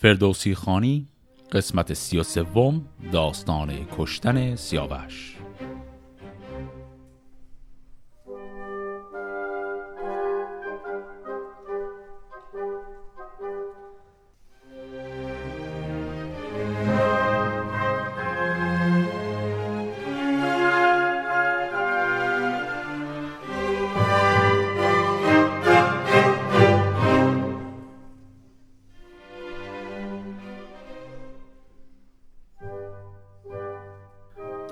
فردوسی خانی قسمت سی و سوم داستان کشتن سیاوش.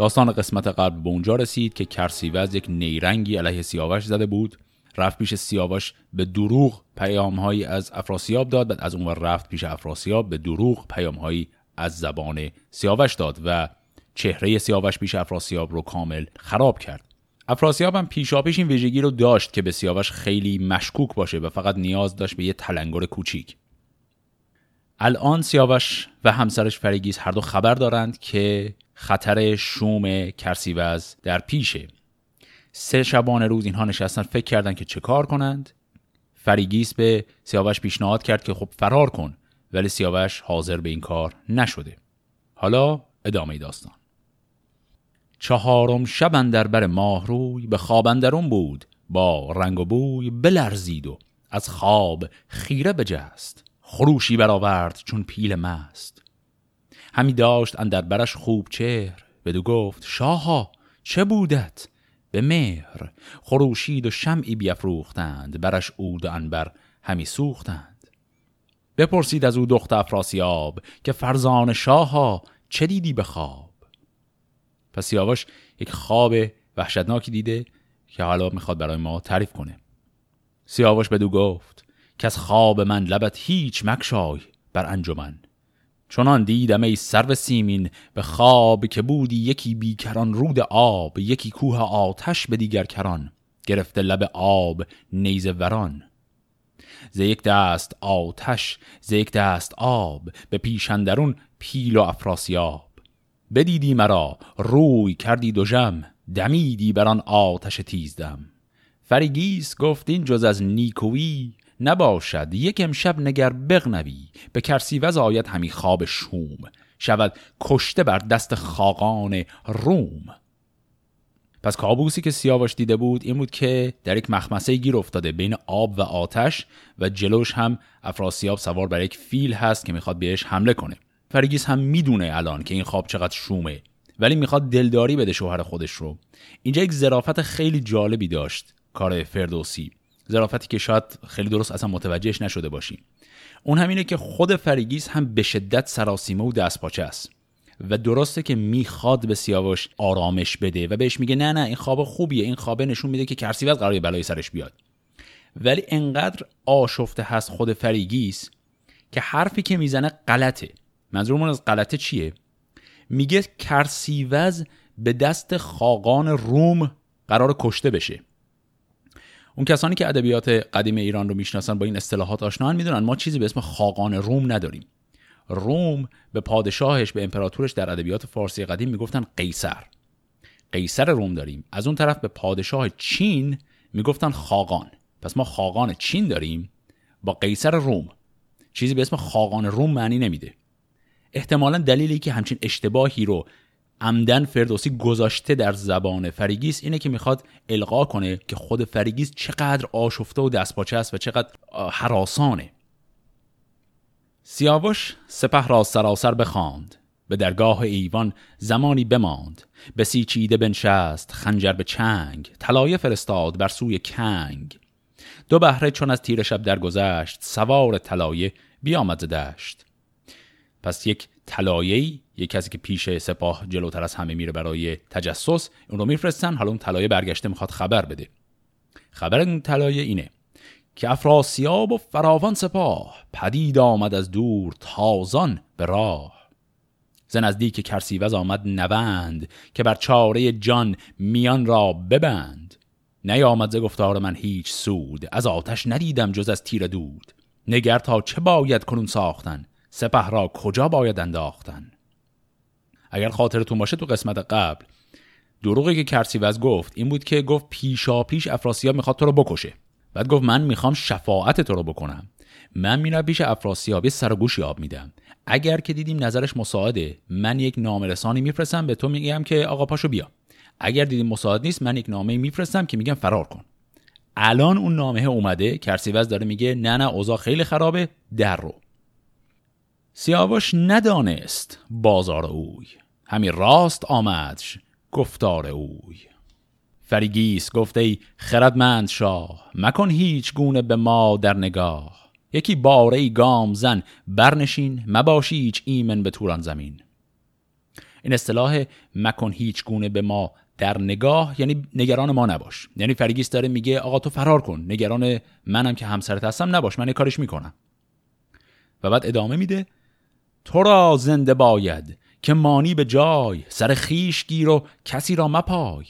داستان قسمت قبل به اونجا رسید که کرسیوز یک نیرنگی علیه سیاوش زده بود. رفت پیش سیاوش به دروغ پیامهایی از افراسیاب داد بعد از اون رفت پیش افراسیاب به دروغ پیامهایی از زبان سیاوش داد و چهره سیاوش پیش افراسیاب رو کامل خراب کرد. افراسیاب هم پیشاپیش این ویژگی رو داشت که به سیاوش خیلی مشکوک باشه و فقط نیاز داشت به یه تلنگر کوچیک. الان سیاوش و همسرش فریگیز هر دو خبر دارند که خطر شوم کرسیوز در پیشه. سه شبانه روز اینها نشستن فکر کردن که چه کار کنند. فریگیس به سیاوش پیشنهاد کرد که خب فرار کن ولی سیاوش حاضر به این کار نشده. حالا ادامه داستان. چهارم شب در بر ماه روی به خواب اندرون بود با رنگ و بوی بلرزید و از خواب خیره بجست. خروشی برآورد چون پیل مست. همی داشت اندر برش خوب چهر بدو گفت شاها چه بودت؟ به مهر. خروشید و شمعی بیافروختند برش اود و انبر همی سوختند. بپرسید از او دخت افراسیاب که فرزان شاها چه دیدی به خواب؟ پس سیاوش یک خواب وحشتناکی دیده که حالا می‌خواد برای ما تعریف کنه. سیاوش بدو گفت که از خواب من لبت هیچ مکشای بر انجمن. چنان دیدم ای سرو سیمین به خواب که بودی یکی بیکران رود آب یکی کوه آتش به دیگر کران. گرفته لب آب نیز وران. ز یک دست آتش ز یک دست آب به پیشندرون پیل و افراسیاب. بدیدی مرا روی کردی دو جم دمیدی بران آتش تیزدم. فریگیس گفت این جز از نیکویی نباشد یک امشب نگر بغنوی به کرسیوز آید همی خواب شوم شود کشته بر دست خاقان روم. پس کابوسی که سیاوش دیده بود این بود که در یک مخمسه گیر افتاده بین آب و آتش و جلوش هم افراسیاب سوار بر یک فیل هست که می‌خواد بهش حمله کنه. فریگیس هم می‌دونه الان که این خواب چقدر شومه ولی می‌خواد دلداری بده شوهر خودش رو. اینجا یک ظرافت خیلی جالبی داشت کار فردوسی. ظرافتی که شاید خیلی درست اصلا متوجهش نشده باشیم. اون همینه که خود فرنگیس هم به شدت سراسیمه و دستپاچه است. و درسته که می‌خواد به سیاوش آرامش بده و بهش میگه نه نه این خواب خوبیه این خوابه نشون میده که گرسیوز قراره بلای سرش بیاد. ولی انقدر آشفته هست خود فرنگیس که حرفی که می‌زنه غلطه. منظورمون از غلطه چیه؟ میگه گرسیوز به دست خاقان روم قرار کشته بشه. اون کسانی که ادبیات قدیم ایران رو می‌شناسن با این اصطلاحات آشنان می‌دونن ما چیزی به اسم خاقان روم نداریم. روم به پادشاهش به امپراتورش در ادبیات فارسی قدیم می‌گفتن قیصر. قیصر روم داریم. از اون طرف به پادشاه چین می‌گفتن خاقان. پس ما خاقان چین داریم با قیصر روم. چیزی به اسم خاقان روم معنی نمیده. احتمالا دلیلی که همچین اشتباهی رو عمدا فردوسی گذاشته در زبان فرنگیس اینه که می‌خواد القا کنه که خود فرنگیس چقدر آشفته و دستپاچه است و چقدر هراسانه. سیاوش سپه را سراسر بخواند به درگاه ایوان زمانی بماند. بسیچید و بنشست خنجر به چنگ طلایه فرستاد بر سوی کنگ. دو بهره چو از تیره شب درگذشت سوار طلایه بیامد ز دشت. پس یک طلایه یک کسی که پیش سپاه جلوتر از همه میره برای تجسس اون رو میفرستن. حالا اون طلایه برگشته می‌خواد خبر بده. خبر اون طلایه اینه که افراسیاب و فراوان سپاه پدید آمد از دور تازان به راه. ز نزدیک کرسیوز آمد نوند که بر چاره جان میان را ببند. نیامد ز گفتار من هیچ سود از آتش ندیدم جز از تیر دود. نگر تا چه باید کنون ساختن؟ سپه را کجا باید انداختن؟ اگر خاطرتون باشه تو قسمت قبل دروغی که کرسیوز گفت این بود که گفت پیشا پیش افراسیاب می‌خواد تو رو بکشه. بعد گفت من می‌خوام شفاعت تو رو بکنم. من میرم پیش افراسیاب یه سر و گوشی آب میدم. اگر که دیدیم نظرش مساعده من یک نامه رسانی میفرستم به تو میگم که آقا پاشو بیا. اگر دیدیم مساعد نیست من یک نامه میفرستم که میگم فرار کن. الان اون نامه اومده کرسیوز داره میگه نه نه اوضاع خیلی خرابه در رو. سیاوش ندانست بازار اوی. همین راست آمدش گفتار اوی. فریگیس گفته ای خردمند شاه مکن هیچ گونه به ما در نگاه. یکی باره ای گام زن برنشین مباشی هیچ ایمن به توران زمین. این اصطلاح مکن هیچ گونه به ما در نگاه یعنی نگران ما نباش. یعنی فریگیس داره میگه آقا تو فرار کن نگران منم که همسرت هستم نباش من کارش می‌کنم. و بعد ادامه میده تو را زنده باید که مانی به جای سر خیش گیر و کسی را مپای.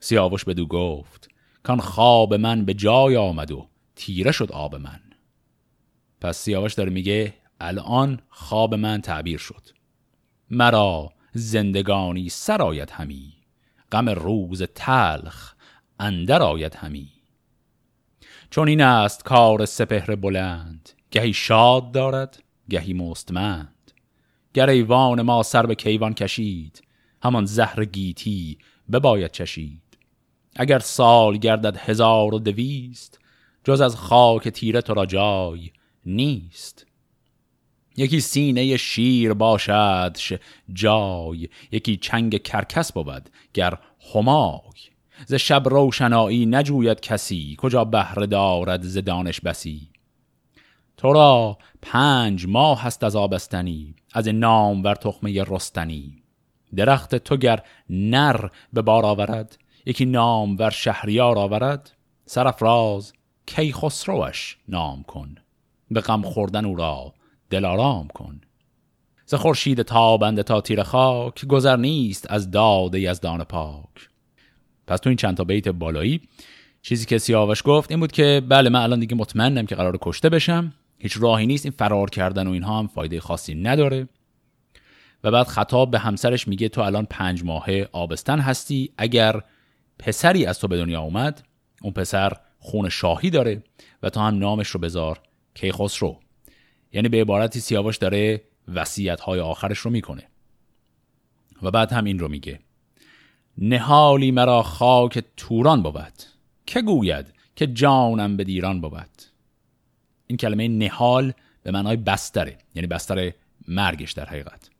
سیاوش بدو گفت کان خواب من به جای آمد و تیره شد آب من. پس سیاوش داره میگه الان خواب من تعبیر شد. مرا زندگانی سرایت همی غم روز تلخ اندر آید همی. چون این است کار سپهر بلند گهی شاد دارد گهی مستمند. گر ایوان ما سر به کیوان کشید همان زهر گیتی بباید چشید. اگر سال گردد هزار و دویست جز از خاک تیره تو را جای نیست. یکی سینه شیر باشد جای یکی چنگ کرکس بود گر همای. ز شب روشنایی نجوید کسی کجا بهره دارد ز دانش بسی. تو را پنج ماه هست از آبستنی از نام ور تخمه رستنی. درخت تو گر نر به بار آورد یکی نام ور شهریار آورد. سرفراز کی خسروش نام کن. به غم خوردن او را دلارام کن. ز خورشید تابنده تا تیر خاک گذر نیست از داده دان پاک. پس تو این چند تا بیت بالایی چیزی که سیاوش گفت این بود که بله من الان دیگه مطمئنم که قرار کشته بشم. هیچ راهی نیست. این فرار کردن و اینها هم فایده خاصی نداره. و بعد خطاب به همسرش میگه تو الان پنج ماهه آبستن هستی. اگر پسری از تو به دنیا اومد اون پسر خون شاهی داره و تو هم نامش رو بذار کیخسرو. یعنی به عبارتی سیاوش داره وسیعت های آخرش رو می‌کنه. و بعد هم این رو میگه. نهالی مرا خاک توران بود. که گوید که جانم به دیران بود. این کلمه نهال به معنای بستره یعنی بستر مرگش در حقیقت.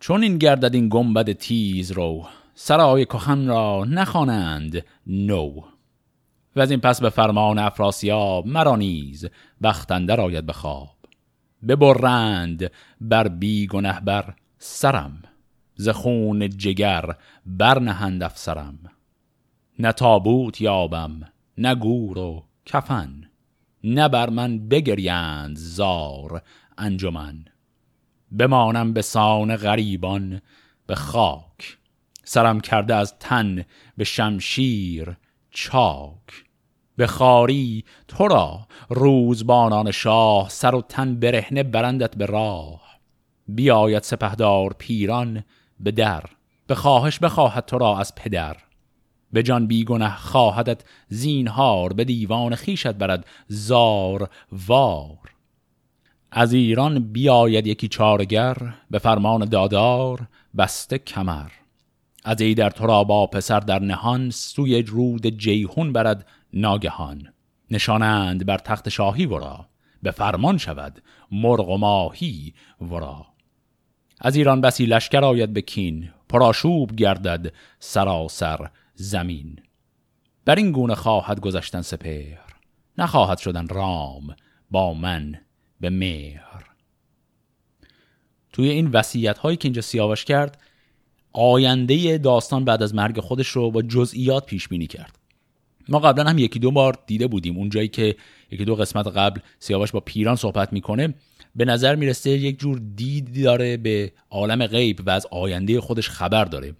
چون این گردد این گنبد تیز رو سرای کهن را نخوانند نو. و از این پس به فرمان افراسیاب مرا نیز بختنده آید به خواب. ببرند بر بی گنه بر سرم ز خون جگر برنهند افسرم. نه تابوت یابم نه گور و کفن. نه بر من بگریند زار انجمن. بمانم به سان غریبان به خاک. سرم کرده از تن به شمشیر چاک. به خاری تو را روزبانان شاه سر و تن برهنه برندت به راه. بیاید سپهدار پیران به در به خواهش بخواهد تو را از پدر. به جان بیگنه خواهدت زینهار به دیوان خیشت برد زار وار. از ایران بیاید یکی چارگر به فرمان دادار بسته کمر. از ای در تو با پسر در نهان سوی رود جیهون برد ناگهان. نشانند بر تخت شاهی ورا به فرمان شود مرغ و ماهی ورا. از ایران بسی لشکر آید به کین پراشوب گردد سراسر زمین. بر این گونه خواهد گذشتن سپهر. نخواهد شدن رام با من به مهر. توی این وسیعت هایی که اینجا سیاوش کرد آینده داستان بعد از مرگ خودش رو با جزئیات پیش بینی کرد. ما قبلا هم یکی دو بار دیده بودیم. اون جایی که یکی دو قسمت قبل سیاوش با پیران صحبت می‌کنه به نظر می‌رسه یک جور دیدی داره به عالم غیب و از آینده خودش خبر داره.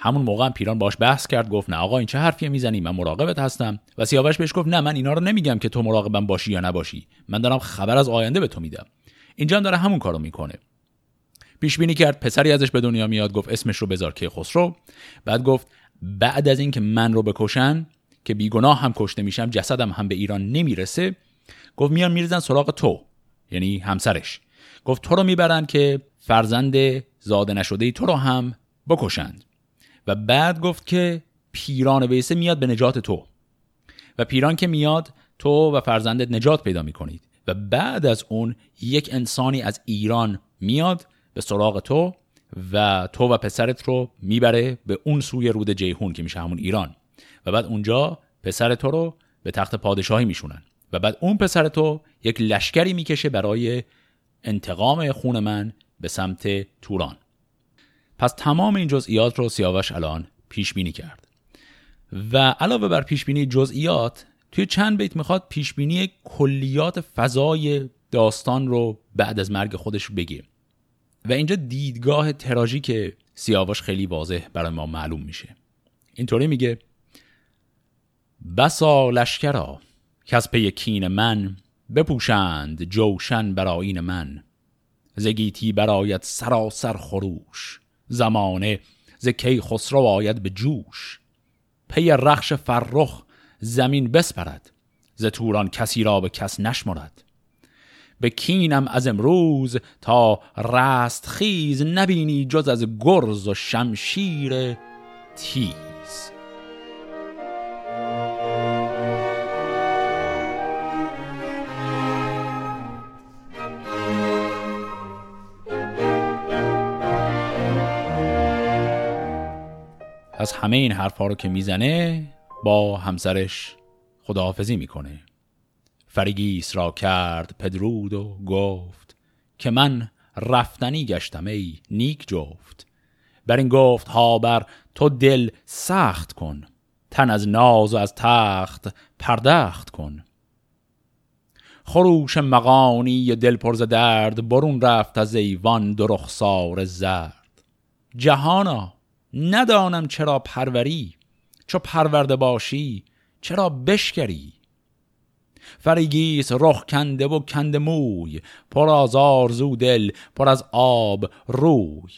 همون موقع هم پیران باش بحث کرد گفت نه آقا این چه حرفی می‌زنی؟ من مراقبت هستم. و سیاوش بهش گفت نه من اینا رو نمیگم که تو مراقبم باشی یا نباشی. من دارم خبر از آینده به تو میدم. اینجا هم داره همون کارو می‌کنه. پیش بینی کرد پسری ازش به دنیا میاد گفت اسمش رو بذار که خسرو. بعد گفت بعد از اینکه من رو بکشن که بیگناه هم کشته میشم جسدم هم به ایران نمی‌رسه گفت میان میریزن سراغ تو یعنی همسرش. گفت تو رو می‌برن که فرزند زاده نشده تو رو هم بکشند. و بعد گفت که پیران بیسه میاد به نجات تو. و پیران که میاد تو و فرزندت نجات پیدا می‌کنید. و بعد از اون یک انسانی از ایران میاد به سراغ تو و تو و پسرت رو می‌بره به اون سوی رود جیهون که میشه همون ایران. و بعد اونجا پسر تو رو به تخت پادشاهی میشونن. و بعد اون پسر تو یک لشکری می‌کشه برای انتقام خون من به سمت توران. پس تمام این جزئیات رو سیاوش الان پیش بینی کرد. و علاوه بر پیش بینی جزئیات توی چند بیت می‌خواد پیش بینی کلیات فضای داستان رو بعد از مرگ خودش بگه. و اینجا دیدگاه تراژیک سیاوش خیلی واضح برای ما معلوم میشه. اینطوری میگه بسا لشکرا که از پی کین من بپوشند جوشن برایین من زگیتی برایت سراسر خروش زمانه ز کی خسرو آید به جوش. پی رخش فرخ زمین بسپرد ز توران کسی را به کس نشمرد. به کینم از امروز تا رست خیز نبینی جز از گرز و شمشیر تیز از همه این حرفها رو که می‌زنه با همسرش خداحافظی می‌کنه. فریگیس را کرد پدرود و گفت که من رفتنی گشتم ای نیک جفت. بر این گفت ها بر تو دل سخت کن تن از ناز و از تخت پردخت کن. خروش مقانی دل پرز درد برون رفت از ایوان دو رخسار زرد. جهانا ندانم چرا پروری چو پرورده باشی چرا بشکری. فریگیس رخ کنده و کنده موی پر از آرزو دل پر از آب روی.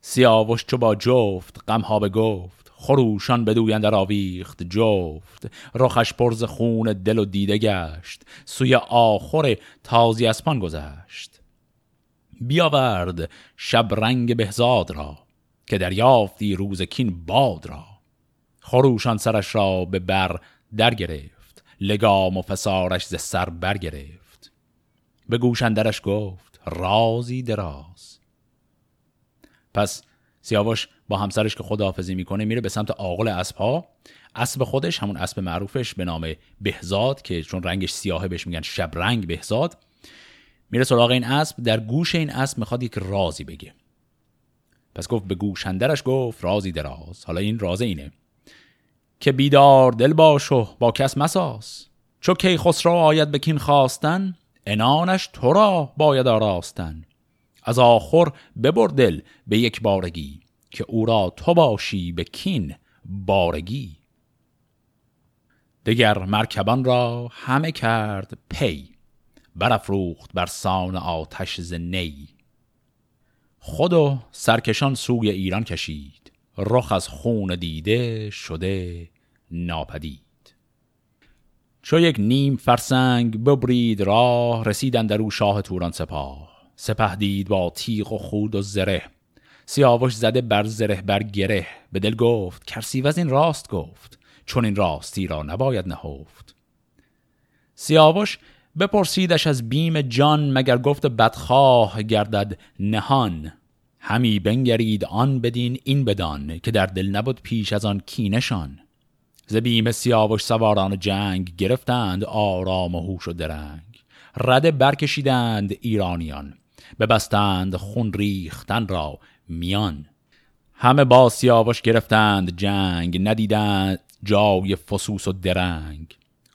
سیاوش چو با جفت غمها گفت خروشان اندر آویخت جفت. رخش پرز خون دل و دیده گشت سوی آخر تازی اسپان گذشت. بیاورد شب رنگ بهزاد را که دریافتی روز کین باد را. خروشان سرش را به بر در گرفت لگام و فسارش ز سر برگرفت. به گوشندرش گفت رازی دراز. پس سیاوش با همسرش که خداحافظی می‌کنه میره به سمت آقل اسبها اسب خودش همون اسب معروفش به نام بهزاد که چون رنگش سیاهه بهش میگن شبرنگ بهزاد میره سراغ این اسب. در گوش این اسب می‌خواد یک رازی بگه. پس گفت به گوشندرش گفت رازی دراز حالا این راز اینه. که بیدار دل باش و با کس مساس چو کی خسرو آید به کین خواستن انانش تو را باید آراستن. از آخر ببر دل به یک بارگی که او را تو باشی به کین بارگی. دگر مرکبان را همه کرد پی برافروخت بر سان آتش زنی. خود و سرکشان سوی ایران کشید. رخ از خون دیده شده ناپدید. چو یک نیم فرسنگ ببرید راه رسیدن در او شاه توران سپاه. سپه دید با تیغ و خود و زره. سیاوش زده بر زره بر گره. به دل گفت و این راست گفت. چون این راستی را نباید نهفت. سیاوش بپرسیدش از بیم جان مگر گفت بدخواه گردد نهان. همی بنگرید آن بدین این بدان که در دل نبود پیش از آن کینشان ز بیم سیاوش سواران جنگ گرفتند آرام و هوش و درنگ. رده برکشیدند ایرانیان ببستند خون ریختن را میان. همه با سیاوش گرفتند جنگ ندیدند جای فسوس و درنگ.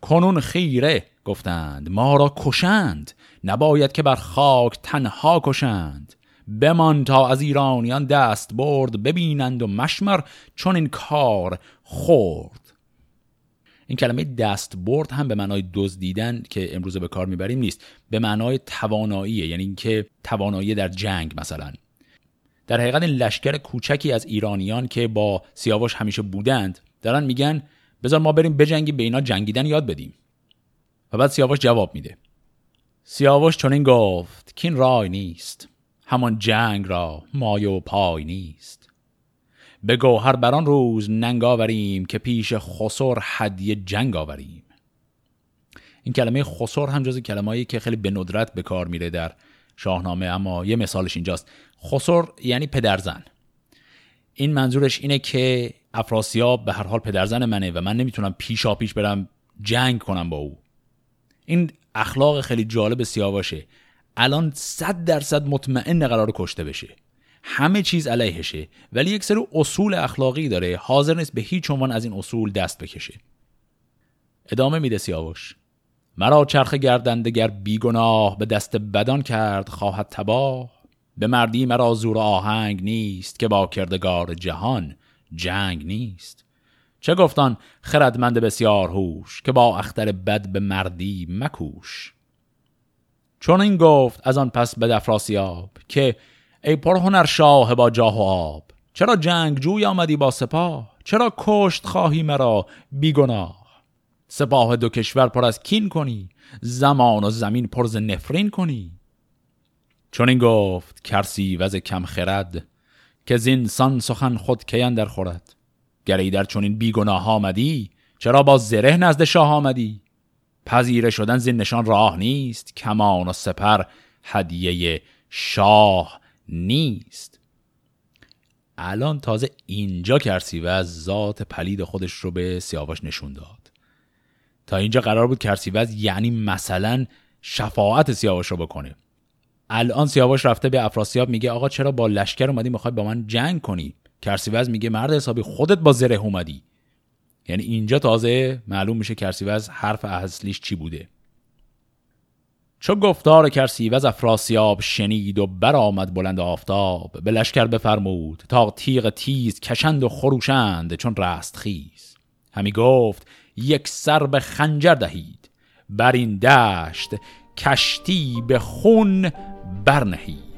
کنون خیره گفتند ما را کشند نباید که بر خاک تنها کشند. بمان تا از ایرانیان دست برد ببینند و مشمر چون این کار خورد. این کلمه دست برد هم به معنای دزدیدن که امروز به کار می‌بریم نیست. به معنای تواناییه یعنی اینکه توانایی در جنگ مثلا. در حقیقت این لشکر کوچکی از ایرانیان که با سیاوش همیشه بودند دارن میگن بذار ما بریم بجنگیم به اینا جنگیدن یاد بدیم. و بعد سیاوش جواب میده. سیاوش چنین گفت که این رای نیست. همان جنگ را مای و پای نیست. به گوهر بران روز ننگ آوریم که پیش خسر حدی جنگ آوریم. این کلمه خسر هم جز کلمه‌ای که خیلی به ندرت به کار میره در شاهنامه اما یه مثالش اینجاست. خسر یعنی پدرزن. این منظورش اینه که افراسیاب به هر حال پدرزن منه و من نمی‌تونم پیشا پیش برم جنگ کنم با او. این اخلاق خیلی جالب سیاوشه. الان صد درصد مطمئن قرار کشته بشه. همه چیز علیهشه ولی یک سری اصول اخلاقی داره. حاضر نیست به هیچ عنوان از این اصول دست بکشه. ادامه میده سیاوش. مرا چرخ گردندگر بیگناه به دست بدان کرد خواهد تباه. به مردی مرا زور آهنگ نیست که با کردگار جهان جنگ نیست. چه گفتان خردمند بسیار هوش که با اختر بد به مردی مکوش. چون این گفت از آن پس به دفراسیاب که ای هنر شاه با جاه و آب چرا جنگ جوی آمدی با سپاه؟ چرا کشت خواهی مرا بیگناه؟ سپاه دو کشور پر از کین کنی زمان و زمین پر از نفرین کنی. چون این گفت کرسی وز کم خرد که زینسان سخن خود کیان در خورد؟ گری در چون این بیگناه آمدی؟ چرا با زره نزد شاه آمدی؟ پذیره شدن زین نشان راه نیست کمان و سپر هدیه شاه نیست. الان تازه اینجا کرسی و از ذات پلید خودش رو به سیاوش نشون داد. تا اینجا قرار بود کرسیوز یعنی مثلا شفاعت سیاوش رو بکنه. الان سیاوش رفته به افراسیاب میگه آقا چرا با لشکر اومدی؟ می‌خوای با من جنگ کنی؟ کرسیوز میگه مرد حسابی خودت با زره اومدی. یعنی اینجا تازه معلوم میشه کرسیوز حرف اصلیش چی بوده. چو گفتار کرسیوز افراسیاب شنید و برآمد بلند آفتاب. به لشکر بفرمود تا تیغ تیز کشند و خروشند چون رست خیز. همی گفت یک سر به خنجر دهید. بر این دشت کشتی به خون برنهید.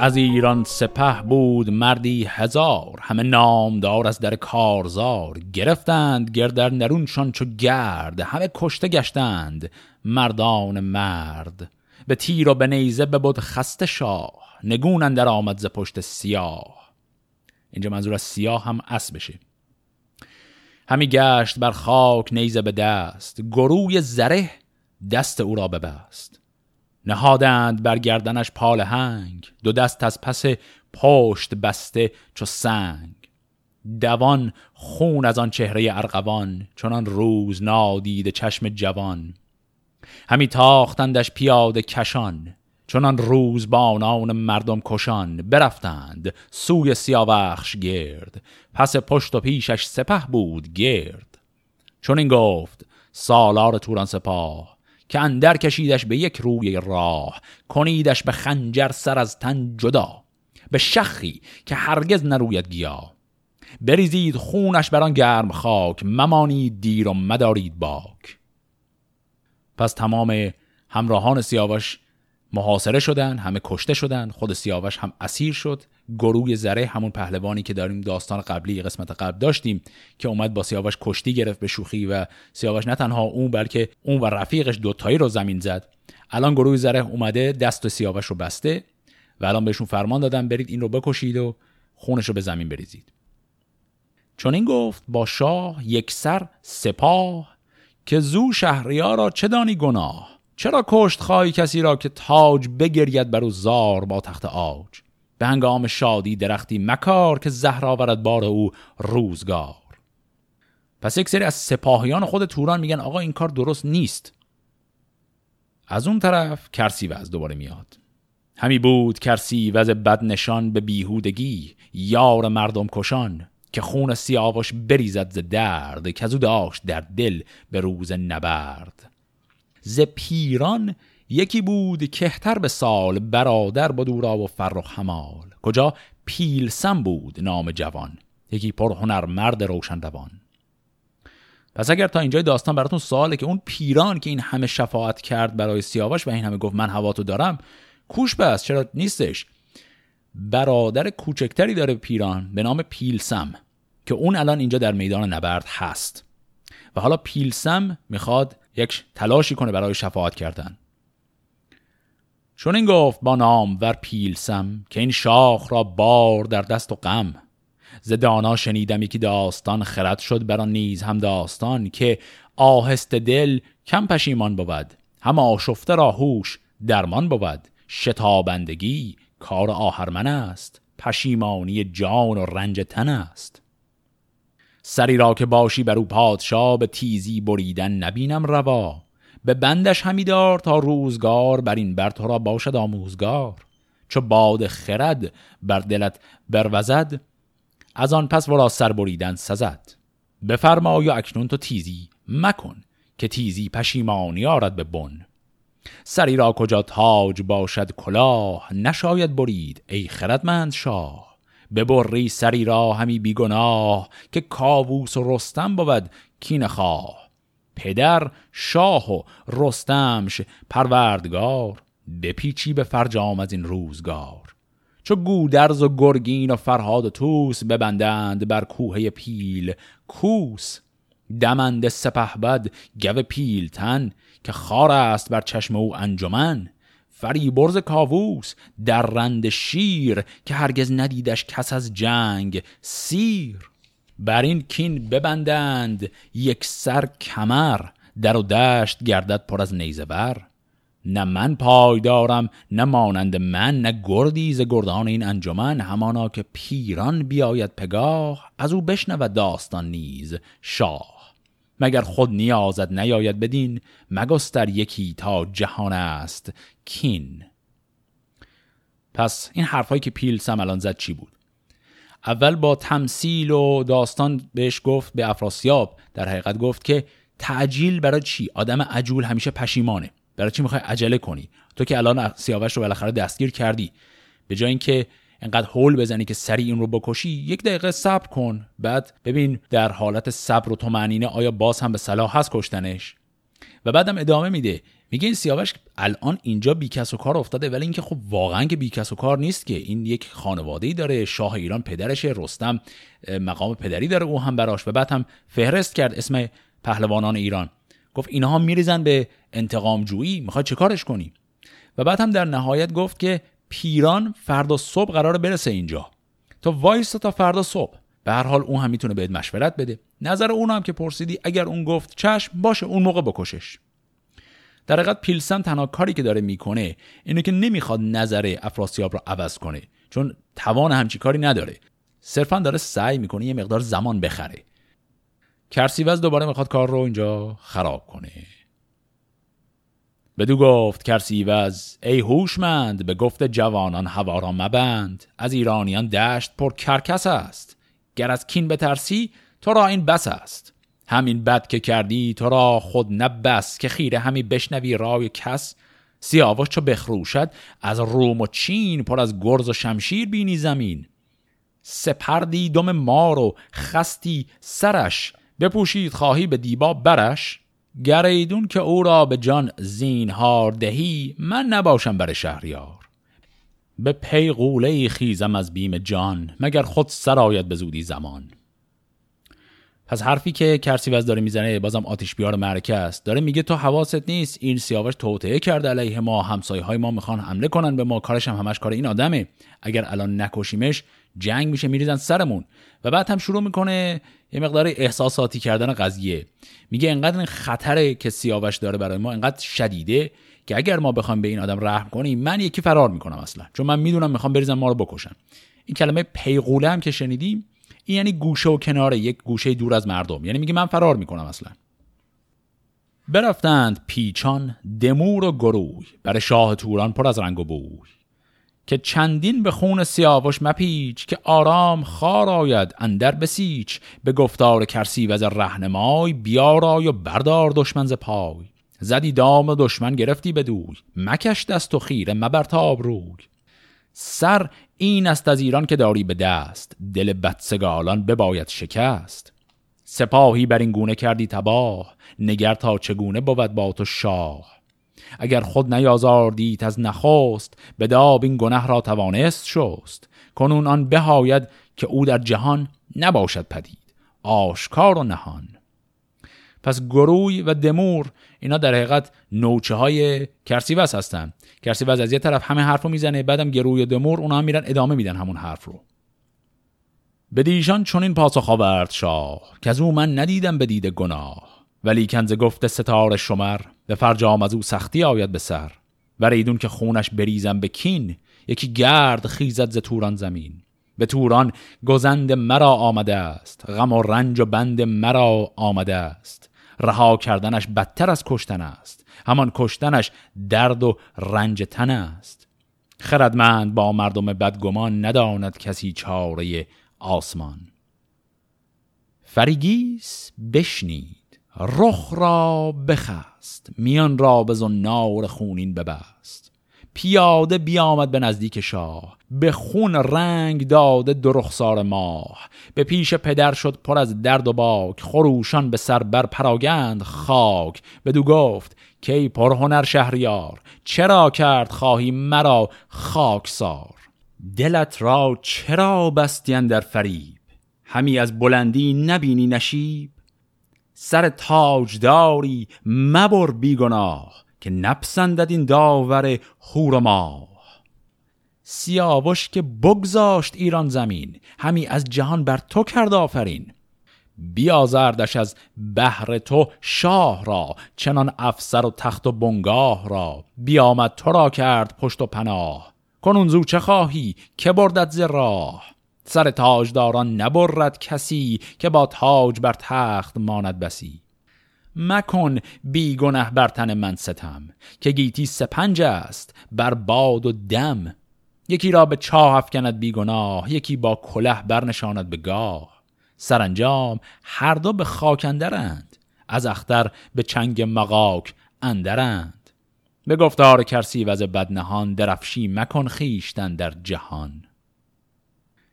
از ایران سپه بود مردی هزار همه نامدار از در کارزار گرفتند گردر نرونشان چو گرد همه کشته گشتند مردان مرد. به تیر و به نیزه ببود خسته شاه نگون در آمد ز پشت سیاه. اینجا منظور از سیاه هم بشه. همی گشت بر خاک نیزه به دست گروی زره دست او را ببست. نهادند بر گردنش پال هنگ. دو دست از پس پشت بسته چو سنگ. دوان خون از آن چهره ارغوان چنان روز نادید چشم جوان. همی تاختندش پیاده کشان چنان روز بانان مردم کشان. برفتند سوی سیاوخش گرد پس پشت و پیشش سپه بود گرد. چون این گفت سالار توران سپاه که اندر کشیدش به یک روی راه کنیدش به خنجر سر از تن جدا به شخی که هرگز نروید گیا. بریزید خونش بران گرم خاک ممانید دیر و مدارید باک. پس تمام همراهان سیاوش محاصره شدن همه کشته شدن خود سیاوش هم اسیر شد. گروه زره همون پهلوانی که داریم داستان قبلی قسمت قبل داشتیم که اومد با سیاوش کشتی گرفت به شوخی و سیاوش نه تنها اون بلکه اون و رفیقش دوتایی رو زمین زد. الان گروه زره اومده دست سیاوش رو بسته و الان بهشون فرمان دادن برید این رو بکشید و خونش رو به زمین بریزید. چون این گفت با شاه یک سر سپاه که زو شهریار را چه دانی گناه؟ چرا کشت خواهی کسی را که تاج بگرید بر او زار با تخت آج؟ به هنگام شادی درختی مکار که زهر آورد بار او روزگار. پس یک سری از سپاهیان خود توران میگن آقا این کار درست نیست. از اون طرف کرسی وز دوباره میاد. همی بود کرسی وز بد نشان به بیهودگی یار مردم کشان که خون سیاوش بریزد ز درد که او داشت در دل به روز نبرد. ز پیران یکی بود کهتر به سال برادر بدورا و فرخ همال کجا؟ پیلسم بود نام جوان یکی پرهنر مرد روشن روان. پس اگر تا اینجای داستان براتون سواله که اون پیران که این همه شفاعت کرد برای سیاوش و این همه گفت من هواتو دارم کوش بس چرا نیستش؟ برادر کوچکتری داره پیران به نام پیلسم که اون الان اینجا در میدان نبرد هست. و حالا پیلسم می‌خواد یک تلاشی کنه برای شفاعت کردن. چون این گفت با نام ور پیلسم که این شاخ را بار در دست و غم. ز دانا شنیدم یکی داستان خرد شد بر نیز هم داستان که آهست دل کم پشیمان بود هم آشفته را هوش درمان بود. شتابندگی کار آهرمن است پشیمانی جان و رنج تن است. سری را که باشی بر او پادشاه به تیزی بریدن نبینم روا. به بندش همی دار تا روزگار بر این بر تو را باشد آموزگار. چو باد خرد بر دلت بروزد از آن پس ورا سر بریدن سزد. بفرما یا اکنون تو تیزی مکن که تیزی پشیمانی آرد به بن. سری را کجا تاج باشد کلاه نشاید برید ای خردمند شاه. ببری سری را همی بیگناه که کاووس و رستم بود کین خواه. پدر شاه و رستمش پروردگار بپیچی به فرجام از این روزگار. چو گودرز و گرگین و فرهاد و توس ببندند بر کوه پیل کوس دمند سپه بد گو پیلتن که خار است بر چشم او انجمن. فریبرز کاووس در رند شیر که هرگز ندیدش کس از جنگ سیر. بر این کین ببندند یک سر کمر در و دشت گردد پر از نیزه بر. نه من پای دارم نه مانند من نه گردی ز گردان این انجمن همانا که پیران بیاید پگاه از او بشنود داستان نیز شاه. مگر خود نیازد نیاید بدین مگستر یکی تا جهان است کین. پس این حرفهایی که پیلسم الان زد چی بود؟ اول با تمثیل و داستان بهش گفت به افراسیاب. در حقیقت گفت که تعجیل برای چی؟ آدم عجول همیشه پشیمانه. برای چی می‌خوای عجله کنی؟ تو که الان سیاوش رو بالاخره دستگیر کردی. به جای اینکه انقدر هول بزنی که سریع این رو بکشی یک دقیقه صبر کن. بعد ببین در حالت صبر و طمأنینه آیا باز هم به صلاح هست کشتنش؟ و بعدم ادامه میده. میگه این سیاوش الان اینجا بیکس و کار افتاده ولی اینکه خب واقعا که بیکس و کار نیست که. این یک خانواده ای داره شاه ایران پدرشه رستم مقام پدری داره او هم براش. و بعد هم فهرست کرد اسم پهلوانان ایران. گفت اینها میریزن به انتقام جویی می‌خواد چه کارش کنی؟ و بعد هم در نهایت گفت که پیران فردا صبح قرار برسه اینجا. تو وایس تا فردا صبح. به هر حال اون هم می‌تونه بهت مشورت بده. نظر اون هم که پرسیدی اگر اون گفت چشم باشه اون موقع بکشش. در حقیقت پیلسن تنها کاری که داره می‌کنه اینه که نمی‌خواد نظر افراسیاب رو عوض کنه چون توان همچی کاری نداره. صرفا داره سعی می‌کنه یه مقدار زمان بخره. کرسیوز دوباره می‌خواد کار رو اینجا خراب کنه. بدو گفت کرسیوز ای هوشمند به گفت جوانان هوا را مبند. از ایرانیان دشت پر کرکس است. گر از کین بترسی تو را این بس است. همین بد که کردی تو را خود نبس که خیره همی بشنوی رای کس. سیاوش چو بخروشد از روم و چین پر از گرز و شمشیر بینی زمین. سپردی دم مار و خستی سرش. بپوشید خواهی به دیبا برش. گریدون که او را به جان زینهار دهی من نباشم بر شهریار. به پیغوله خیزم از بیم جان مگر خود سرایت به زودی زمان. پس حرفی که کرسیوز داره می‌زنه بازم آتیش بیار معرکه است. داره میگه تو حواست نیست این سیاوش توطعه کرده علیه ما همسایه های ما می‌خوان حمله کنن به ما کارش هم همش کار این آدمه. اگر الان نکشیمش جنگ میشه میریزن سرمون. و بعد هم شروع می‌کنه یه مقدار احساساتی کردن قضیه. میگه انقدر این خطره که سیاوش داره برای ما انقدر شدیده که اگر ما بخوایم به این آدم رحم کنیم من یکی فرار می‌کنم اصلا. چون من می‌دونم می‌خوام بریزن ما رو بکشن. این کلمه پیغوله هم که شنیدیم این یعنی گوشه و کنار یک گوشه دور از مردم. یعنی میگه من فرار می‌کنم اصلا. برفتند پیچان دمور و گروی بر شاه توران پر از رنگ و بوی که چندین به خون سیاوش مپیچ که آرام خار آید اندر بسیچ به گفتار کرسی و رهنمای بیارای و بردار دشمن ز پای. زدی دام دشمن گرفتی بدوی مکش دست و خیره مبرتاب روی سر این است از ایران که داری به دست. دل بدسگالان بباید شکست. سپاهی بر این گونه کردی تباه. نگر تا چگونه بود با تو شاه؟ اگر خود نیازاردیت از نخست به داب این گنه را توانست شست. کنون آن بهاید که او در جهان نباشد پدید. آشکار و نهان. پس گروی و دمور اینا در حقیقت نوچه های کرسیوس هستن. کرسیوس از یه طرف همه حرف رو می‌زنه بعدم گروی دمور اونا هم میرن ادامه میدن همون حرف رو. به دیشان چون این پاسخ آورد شاه که از او من ندیدم به دید گناه. ولی کنز گفت ستاره شمر به فرجام از او سختی آید به سر. وریدون که خونش بریزم به کین یکی گرد خیزد ز توران زمین. به توران گزند مرا آمده است غم و رنج و بند مرا آمده است. رها کردنش بدتر از کشتن است. همان کشتنش درد و رنج تن است. خردمند با مردم بدگمان نداند کسی چاره آسمان. فریگیس بشنید رخ را بخست میان را به زنار خونین ببست. پیاده بیامد به نزدیک شاه. به خون رنگ داده درخسار ماه. به پیش پدر شد پر از درد و باک. خروشان به سر بر پراگند خاک. بدو گفت کی هنر شهریار چرا کرد خواهی مرا خاکسار؟ دلت را چرا بستین در فریب؟ همی از بلندی نبینی نشیب؟ سر تاجداری مبر بیگناه. که نپسندد این داور هور و ماه. سیاوش که بگذاشت ایران زمین همی از جهان بر تو کرد آفرین. بیازردش از بهر تو شاه را چنان افسر و تخت و بنگاه را. بیامد تو را کرد پشت و پناه. کنون زو چه خواهی؟ که بردت ز راه؟ سر تاجداران نبرد کسی که با تاج بر تخت ماند بسی. مکن بی گنه بر تن من ستم که گیتی سپنج است بر باد و دم. یکی را به چاه افکند بی گناه یکی با کله برنشاند به گاه. سرانجام هر دو به خاک اندرند از اختر به چنگ مقاک اندرند. به گفتار کرسی وز بدنهان درفشی مکن خیشتن در جهان.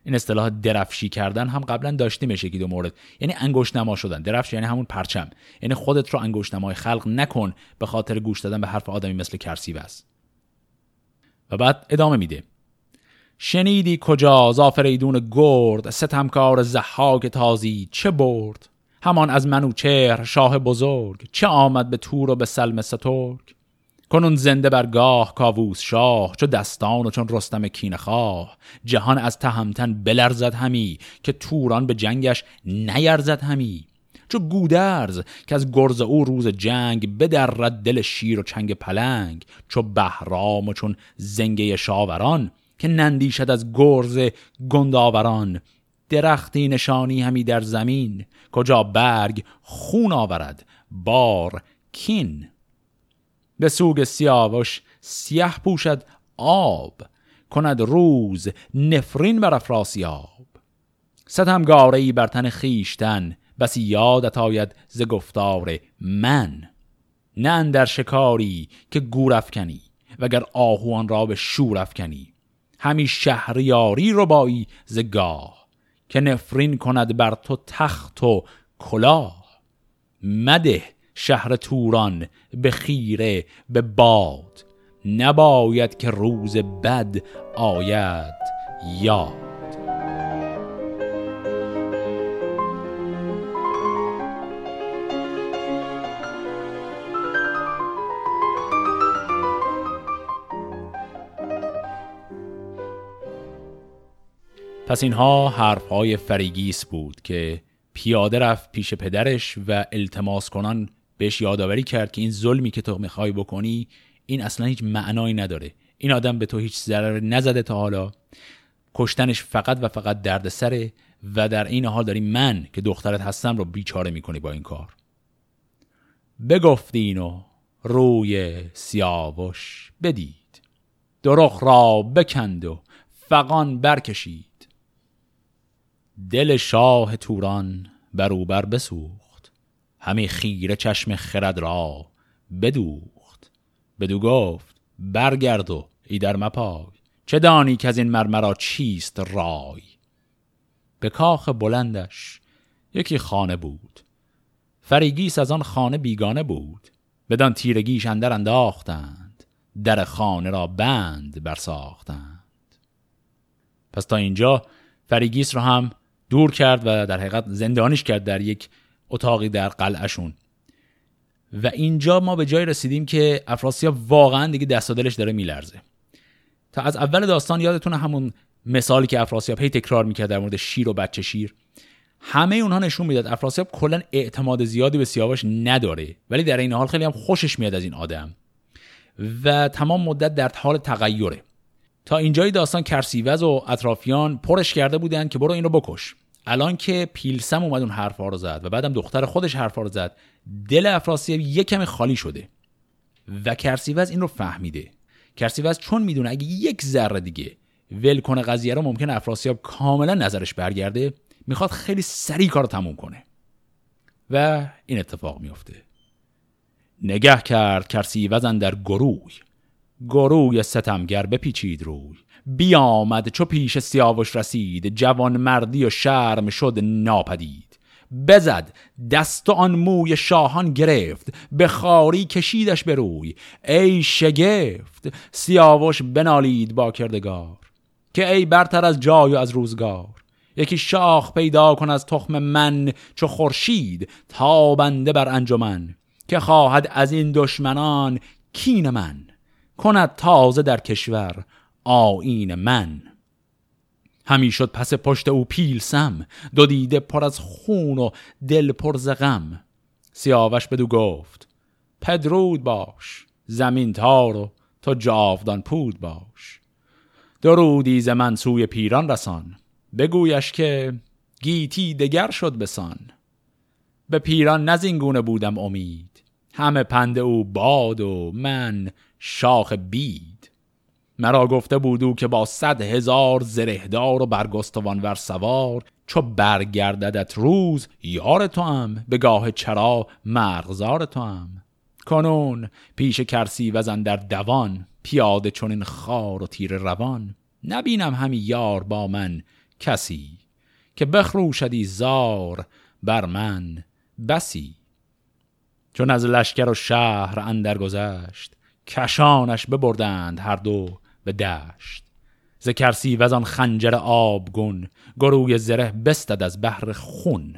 این اصطلاح درفشی کردن هم قبلا داشتیم یکی دو مورد. یعنی انگشت نما شدن. درفش یعنی همون پرچم. یعنی خودت رو انگشت نمای خلق نکن به خاطر گوش دادن به حرف آدمی مثل کرسیوز و بعد ادامه میده. شنیدی کجا زافریدون گرد؟ ستمکار زحاک تازی چه برد؟ همان از منوچهر شاه بزرگ. چه آمد به تور و به سلم سترگ؟ کنون زنده برگاه کاووس شاه چو دستان و چون رستم کینخواه جهان از تهمتن بلرزد همی که توران به جنگش نیرزد همی. چو گودرز که از گرز او روز جنگ بدرد دل شیر و چنگ پلنگ چو بهرام و چون زنگه شاوران که نندیشد از گرز گنداوران. درختی نشانی همی در زمین کجا برگ خون آورد بار کین. به سوگ سیاوش سیه پوشد آب کند روز نفرین بر افراسیاب ستمگاره ای بر تن خیشتن بسی یادت آید ز گفتار من. نه در شکاری که گور افکنی وگر آهوان را به شور افکنی. همی شهریاری رو بایی ز گاه که نفرین کند بر تو تخت و کلاه. مده شهر توران به خیره به باد. نباید که روز بد آید یاد. پس اینها حرفهای فریگیس بود که پیاده رفت پیش پدرش و التماس کنان بهش یادآوری کرد که این ظلمی که تو می‌خوای بکنی این اصلا هیچ معنایی نداره. این آدم به تو هیچ ضرر نزده تا حالا. کشتنش فقط و فقط دردسره و در این حال داری من که دخترت هستم رو بیچاره می‌کنی با این کار. بگفتین و روی سیاوش بدید. درخ را بکند و فقان برکشید. دل شاه توران بروبر بسوخت. همی خیره چشم خرد را بدوخت. بدو گفت برگرد و ایدر مپای. چه دانی که از این مرمرا چیست رای؟ به کاخ بلندش یکی خانه بود. فریگیس از آن خانه بیگانه بود. بدان تیرگیش اندر انداختند. در خانه را بند برساختند. پس تا اینجا فریگیس رو هم دور کرد و در حقیقت زندانیش کرد در یک اتاقی در قلعهشون. و اینجا ما به جای رسیدیم که افراسیاب واقعا دیگه دست و دلش داره میلرزه. تا از اول داستان یادتون همون مثالی که افراسیاب هی تکرار می‌کرد در مورد شیر و بچه شیر. همه اونها نشون می‌داد افراسیاب کلا اعتماد زیادی به سیاوش نداره ولی در این حال خیلی هم خوشش میاد از این آدم. و تمام مدت در حال تغییره تا اینجای داستان کرسیوز و اطرافیان پرش کرده بودن که برو اینو بکش. الان که پیلسم اومد اون حرفا رو زد و بعدم دختر خودش حرفا رو زد دل افراسیاب یه کمی خالی شده و کرسیوز این رو فهمیده. کرسیوز چون می‌دونه اگه یک ذره دیگه ول کنه قضیه رو ممکن افراسیاب کاملا نظرش برگرده می‌خواد خیلی سریع کار رو تموم کنه. و این اتفاق میفته نگه کرد کرسیوزن در گروی گروی ستمگر بپیچید روی. بیامد چو پیش سیاوش رسید جوان مردی و شرم شد ناپدید. بزد دست آن موی شاهان گرفت به خاری کشیدش به روی. ای شگفت سیاوش بنالید با کردگار که ای برتر از جای و از روزگار. یکی شاخ پیدا کن از تخم من چو خورشید تابنده بر انجمن که خواهد از این دشمنان کین من. کند تازه در کشور آین من. همی شد پس پشت او پیلسم دو دیده پر از خون و دل پر ز غم. سیاوش بدو گفت پدرود باش زمین تار و تو جاودان پود باش. درودی ز من سوی پیران رسان بگویش که گیتی دگر شد بسان. به پیران نزینگونه بودم امید همه پند او باد و من شاخ بید. مرا گفته بودو که با صد هزار زرهدار و برگستوان ور سوار چو برگرددت روز یار تو هم به گاه چرا مرغزار تو هم کنون پیش کرسی وزن در دوان پیاده چون این خار و تیر روان. نبینم همی یار با من کسی که بخروشدی زار بر من بسی. چون از لشکر و شهر اندر گذشت کشانش ببردند هر دو به دشت. ز کرسی و آن خنجر آبگون گروی زره بستد از بحر خون.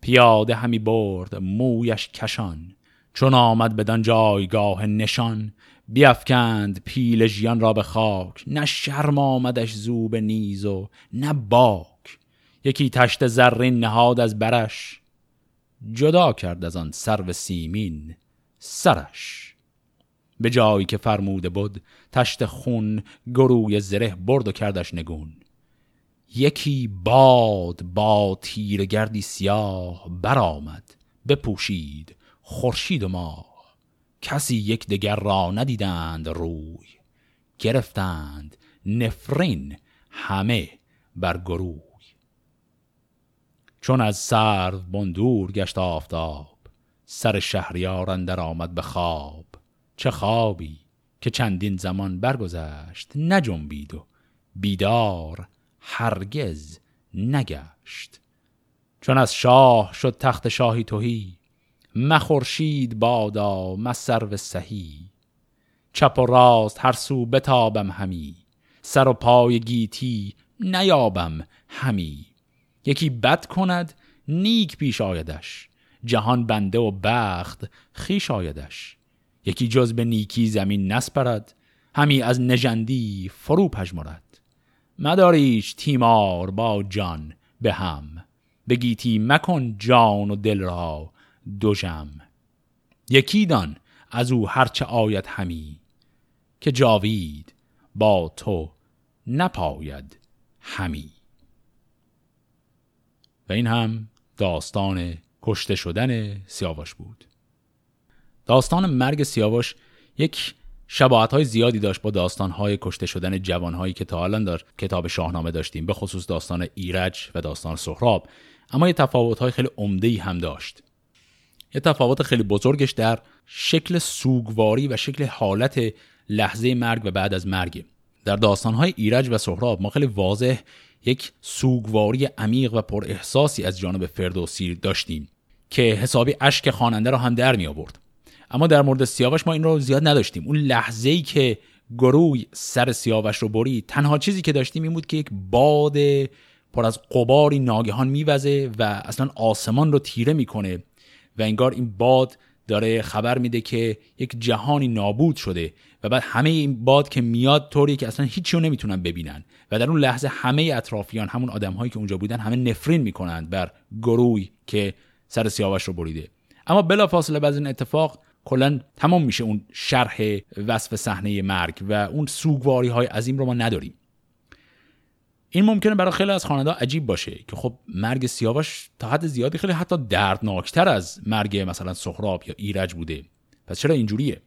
پیاده همی برد مویش کشان چون آمد بدان جایگاه نشان. بیافکند پیل ژیان را به خاک نه شرم آمدش زوب نیز و نه باک. یکی تشت زرین نهاد از برش جدا کرد از آن سرو سیمین سرش. به جایی که فرموده بود تشت خون گروی زره برد و کردش نگون. یکی باد با تیر گردی سیاه برآمد بپوشید خورشید و ماه. کسی یک دگر را ندیدند روی گرفتند نفرین همه بر گروی. چون از سرو بندور گشت آفتاب سر شهریار اندر آمد به خواب. چه خوابی که چندین زمان برگذشت نجنبید و بیدار هرگز نگشت. چون از شاه شد تخت شاهی توهی مخورشید بادا مسرو سهی. چپ و راست هر سو بتابم همی سر و پای گیتی نیابم همی. یکی بد کند نیک پیش آیدش جهان بنده و بخت خیش آیدش. یکی جز به نیکی زمین نسپرد همی از نژندی فرو پژمرد. مداریش تیمار با جان به هم بگیتی مکن جان و دل را دوژم یکی دان از او هرچه آید همی که جاوید با تو نپاید همی. و این هم داستان کشته شدن سیاوش بود. داستان مرگ سیاوش یک شباعت های زیادی داشت با داستان های کشته شدن جوان هایی که تا الان در کتاب شاهنامه داشتیم به خصوص داستان ایرج و داستان سهراب. اما یه تفاوت های خیلی عمده هم داشت. یه تفاوت خیلی بزرگش در شکل سوگواری و شکل حالت لحظه مرگ و بعد از مرگ. در داستانهای ایرج و سهراب ما خیلی واضح یک سوگواری عمیق و پر احساسی از جانب فردوسی داشتیم که حسابی اشک خواننده رو هم در می آورد اما در مورد سیاوش ما این رو زیاد نداشتیم. اون لحظه ای که گروی سر سیاوش رو برید تنها چیزی که داشتیم این بود که یک باد پر از قباری ناگهان میوزه و اصلا آسمان رو تیره می‌کنه و انگار این باد داره خبر میده که یک جهانی نابود شده و بعد همه این باد که میاد طوری که اصلا هیچی رو نمی‌تونن ببینن. و در اون لحظه همه اطرافیان همون آدمهایی که اونجا بودن همه نفرین می‌کنند بر گروی که سر سیاوش رو بریده. اما بلا فاصله بعد این اتفاق کلا تمام میشه اون شرح وصف صحنه مرگ و اون سوگواری های عظیم رو ما نداریم. این ممکنه برای خیلی از خواننده عجیب باشه که خب مرگ سیاوش تا حد زیادی خیلی حتی دردناکتر از مرگ مثلا سهراب یا ایرج بوده. پس چرا اینجوریه؟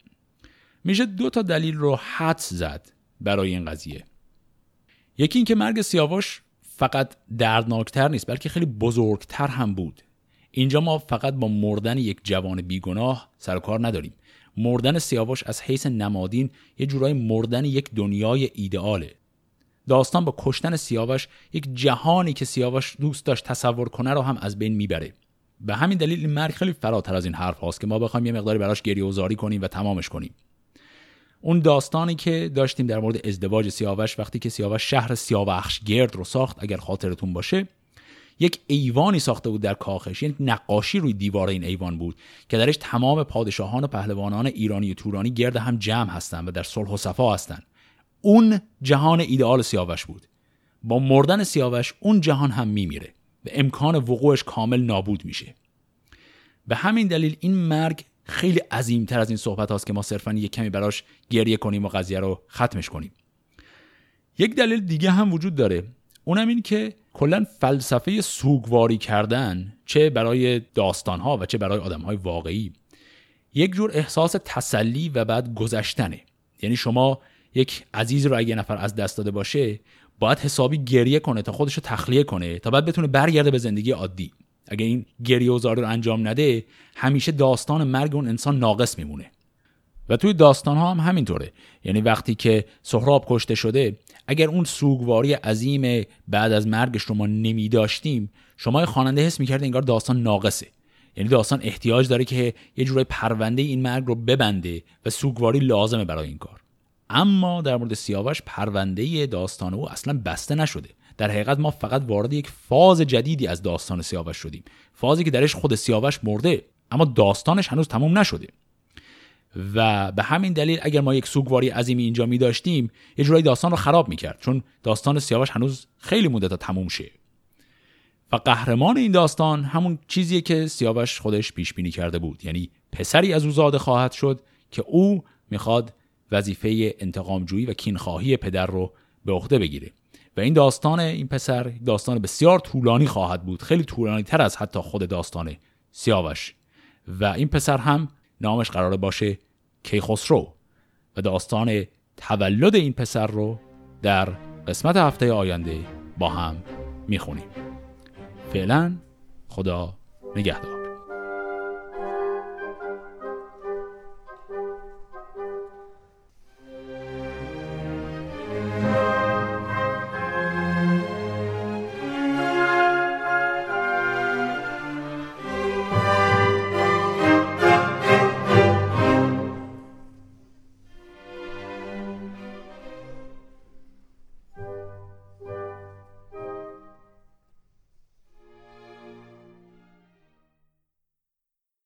میشه دو تا دلیل رو حد زد برای این قضیه. یکی اینکه مرگ سیاوش فقط دردناکتر نیست بلکه خیلی بزرگتر هم بود. اینجا ما فقط با مردن یک جوان بیگناه سر کار نداریم. مردن سیاوش از حیث نمادین یه جورای مردن یک دنیای ایدئاله. داستان با کشتن سیاوش یک جهانی که سیاوش دوست داشت تصور کنه رو هم از بین می‌بره. به همین دلیل این مرگ خیلی فراتر از این حرف هاست که ما بخوایم یه مقداری براش گریه و زاری کنیم و تمامش کنیم. اون داستانی که داشتیم در مورد ازدواج سیاوش وقتی که سیاوش شهر سیاوخش گرد رو ساخت اگر خاطرتون باشه یک ایوانی ساخته بود در کاخش. یک نقاشی روی دیوار این ایوان بود که درش تمام پادشاهان و پهلوانان ایرانی و تورانی گرد هم جمع هستند و در صلح و صفا هستند. اون جهان ایدئال سیاوش بود. با مردن سیاوش اون جهان هم میمیره و امکان وقوعش کامل نابود میشه. به همین دلیل این مرگ خیلی عظیمتر از این صحبت هاست که ما صرفا یک کمی براش گریه کنیم و قضیه رو ختمش کنیم. یک دلیل دیگه هم وجود داره. اونم این که کلا فلسفه سوگواری کردن چه برای داستانها و چه برای آدمهای واقعی یک جور احساس تسلی و بعد گذشتنه. یعنی شما یک عزیز رو اگه نفر از دست داده باشه باید حسابی گریه کنه تا خودش رو تخلیه کنه تا بعد بتونه برگرده به زندگی عادی. اگه این گریه و رو انجام نده همیشه داستان مرگ اون انسان ناقص میمونه. و توی داستان ها هم همینطوره. یعنی وقتی که سهراب کشته شده اگر اون سوگواری عظیم بعد از مرگش رو ما نمی داشتیم شما خواننده حس می‌کرد انگار داستان ناقصه. یعنی داستان احتیاج داره که یه جورای پرونده این مرگ رو ببنده و سوگواری لازمه برای این کار. اما در مورد سیاوش پرونده داستان او اصلا بسته نشده. در حقیقت ما فقط وارد یک فاز جدیدی از داستان سیاوش شدیم. فازی که درش خود سیاوش مرده اما داستانش هنوز تموم نشده. و به همین دلیل اگر ما یک سوگواری عظیمی اینجا می داشتیم یه جورایی داستان رو خراب می کرد چون داستان سیاوش هنوز خیلی مونده تا تموم شه. و قهرمان این داستان همون چیزیه که سیاوش خودش پیش بینی کرده بود. یعنی پسری از او زاده خواهد شد که او می‌خواد وظیفه انتقامجویی و کینخواهی پدر رو به عهده بگیره. و این داستان این پسر داستان بسیار طولانی خواهد بود. خیلی طولانی تر از حتی خود داستان سیاوش. و این پسر هم نامش قراره باشه کیخسرو و داستان تولد این پسر رو در قسمت هفته آینده با هم می‌خونیم. فعلا خدا نگهدار.